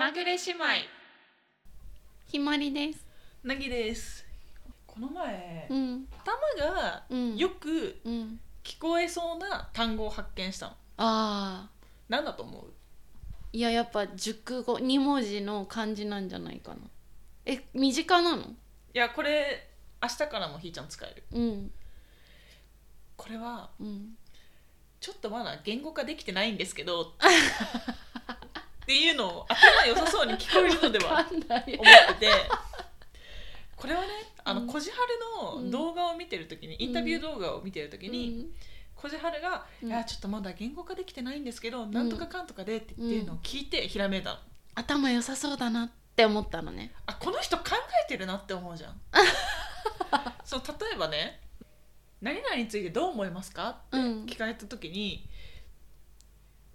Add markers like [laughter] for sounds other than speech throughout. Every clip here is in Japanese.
まぐれ姉妹ひまりです。なぎですこの前、うん。頭がうん。よくうん。聞こえそうな単語を発見したのああ。何だと思う？いや、やっぱ熟語、二文字の漢字なんじゃないかな。え、身近なの？いやこれ明日からもひーちゃん使えるうん。これはうん。ちょっとまだ言語化できてないんですけど [laughs] っていうのを頭良さそうに聞こえるのでは。思ってて。これはねあのうん。こじはるの動画を見てる時に、インタビュー動画を見てる時に、こじはるが「うん。いやちょっとまだ言語化できてないんですけど、なんとかかんとかで」って言ってるのを聞いてひらめいたの、頭良さそうだなって思ったのね。あこの人考えてるなって思うじゃん。[laughs] そう例えばね「何々についてどう思いますか?」ってうん。聞かれた時に「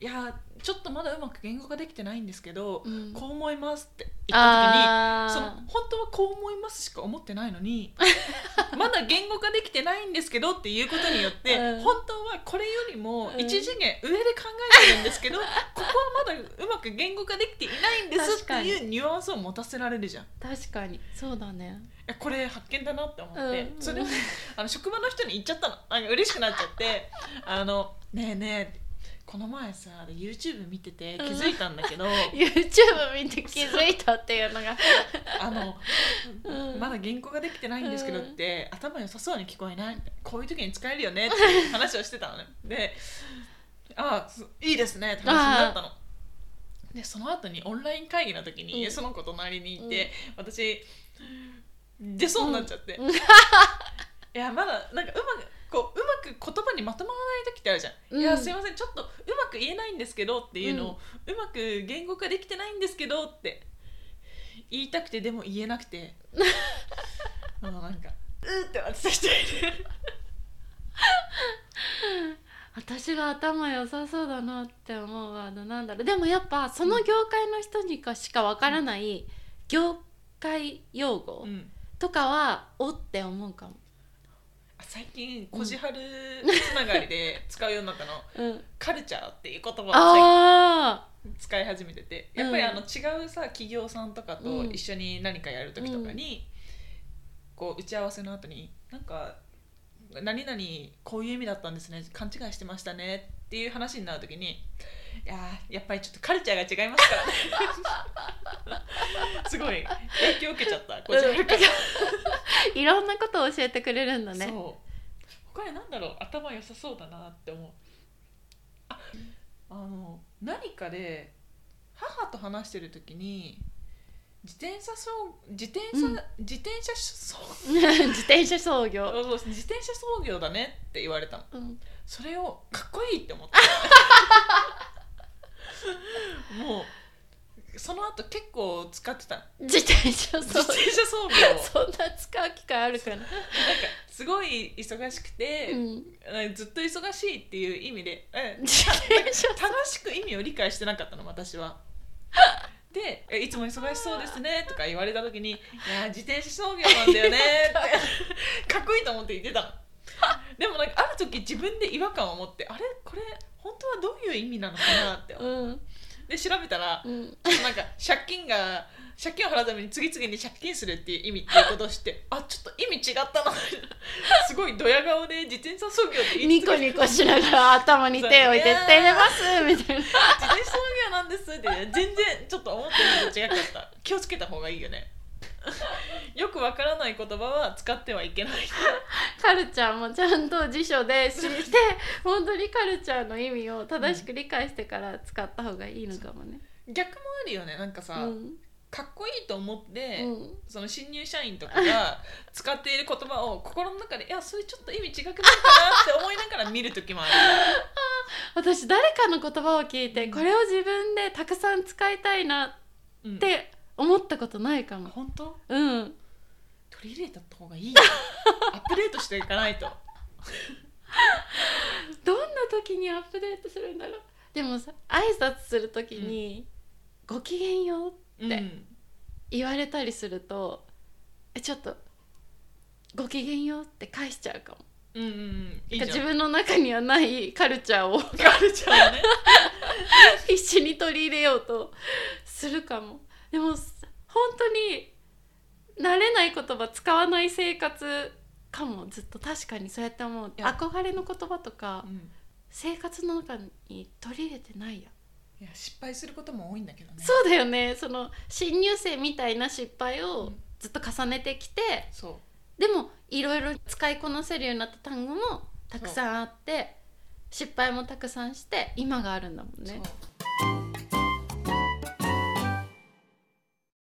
いやちょっとまだうまく言語化できてないんですけど、うん。こう思います」って言った時にそのあ本当はこう思いますしか思ってないのに [laughs] まだ言語化できてないんですけどっていうことによって、うん。本当はこれよりもうん。一次元上で考えてるんですけど、ここはまだうまく言語化できていないんですっていうニュアンスを持たせられるじゃん。確かに。そうだね。やこれ発見だなって思って、うん。それをねあの職場の人に言っちゃったの。なんか嬉しくなっちゃって「あのねえねえこの前さ YouTube 見てて気づいたんだけど、[laughs] YouTube 見て気づいたっていうのが。あの、うん。まだ原稿ができてないんですけどって、頭良さそうに聞こえない？こういう時に使えるよねっていう話をしてたのね。でああすいいですねって話になったの。でその後にオンライン会議の時に、うん。その子隣にいて、私出そうになっちゃって、うん。いやまだなんかうまくく言葉にまとまらない時ってあるじゃん、うん。いやすいませんちょっとうまく言えないんですけどっていうのを、うまく言語化できてないんですけどって言いたくてでも言えなくて。[laughs] もうなんかうーって私している。私が頭良さそうだなって思うワードなんだろう。でもやっぱその業界の人にかしかわからない業界用語うん。とかはおって思うかも。最近こじはるつながりで使うようになったの、うん、カルチャーっていう言葉を使い始めてて。うん。やっぱりあの違うさ企業さんとかとうん。一緒に何かやる時とかに、こう打ち合わせの後になんか何々こういう意味だったんですね勘違いしてましたねっていう話になる時にいやーやっぱりちょっとカルチャーが違いますからね [laughs] [laughs] すごい影響受けちゃったこじはるから、ー [laughs] いろんなことを教えてくれるんだね。そう。他に何だろう頭良さそうだなって思う。ああの何かで母と話してる時に自転車操自転車、うん。自転車操 [laughs] 自転車操業。そうそう自転車操業だねって言われたの。うん、それをかっこいいって思ってもうその後結構使ってたの自転車自操転車操業業。[laughs] そんな使う機会あるかな。なんかすごい忙しくて、うん、ずっと忙しいっていう意味で、うん自転車正しく意味を理解してなかったの私は。でえ「いつも忙しそうですね」とか言われた時に「いや自転車操業なんだよね」ってかっこいいと思って言ってたの。でもなんかある時自分で違和感を持ってあれ？これ本当はどういう意味なのかなって思ってうん、で調べたらうん、なんか借金が借金を払うために次々に借金するっていう意味っていうことを知ってあちょっと意味違ったな。[laughs] すごいドヤ顔で自転車操業って言いニコニコしながら頭に手を置いてそう「手入れます」みたいな。[laughs] 自転車操業なんですって全然ちょっと思ってるのと違かった。気をつけた方がいいよね [laughs] よくわからない言葉は使ってはいけない。カルチャーもちゃんと辞書で知って [laughs] 本当にカルチャーの意味を正しく理解してから使った方がいいのかもね。逆もあるよね。なんかさ、うん。かっこいいと思って、うん。その新入社員とかが使っている言葉を心の中でいやそれちょっと意味違くないかなって思いながら見る時もある。[laughs] 私誰かの言葉を聞いてこれを自分でたくさん使いたいなっうん。て思ったことないかも。本当？うん、取り入れた方がいいよ。[laughs] アップデートしていかないと。どんな時にアップデートするんだろう。でもさ挨拶する時に「ごきげんよう」ってうん。言われたりするとえちょっと「ごきげんよう」って返しちゃうかも。うんうんうん。いいじゃん。自分の中にはないカルチャーを。カルチャーをね。[laughs] 必死に取り入れようとすするかもでも本当に慣れない言葉使わない生活かもずっと確かにそうやって思う。憧れの言葉とかうん。生活の中に取り入れてないや。いや失敗することも多いんだけどね。そうだよね。その新入生みたいな失敗をうん。ずっと重ねてきて、そう。でもいろいろ使いこなせるようになった単語もたくさんあって失敗もたくさんして今があるんだもんね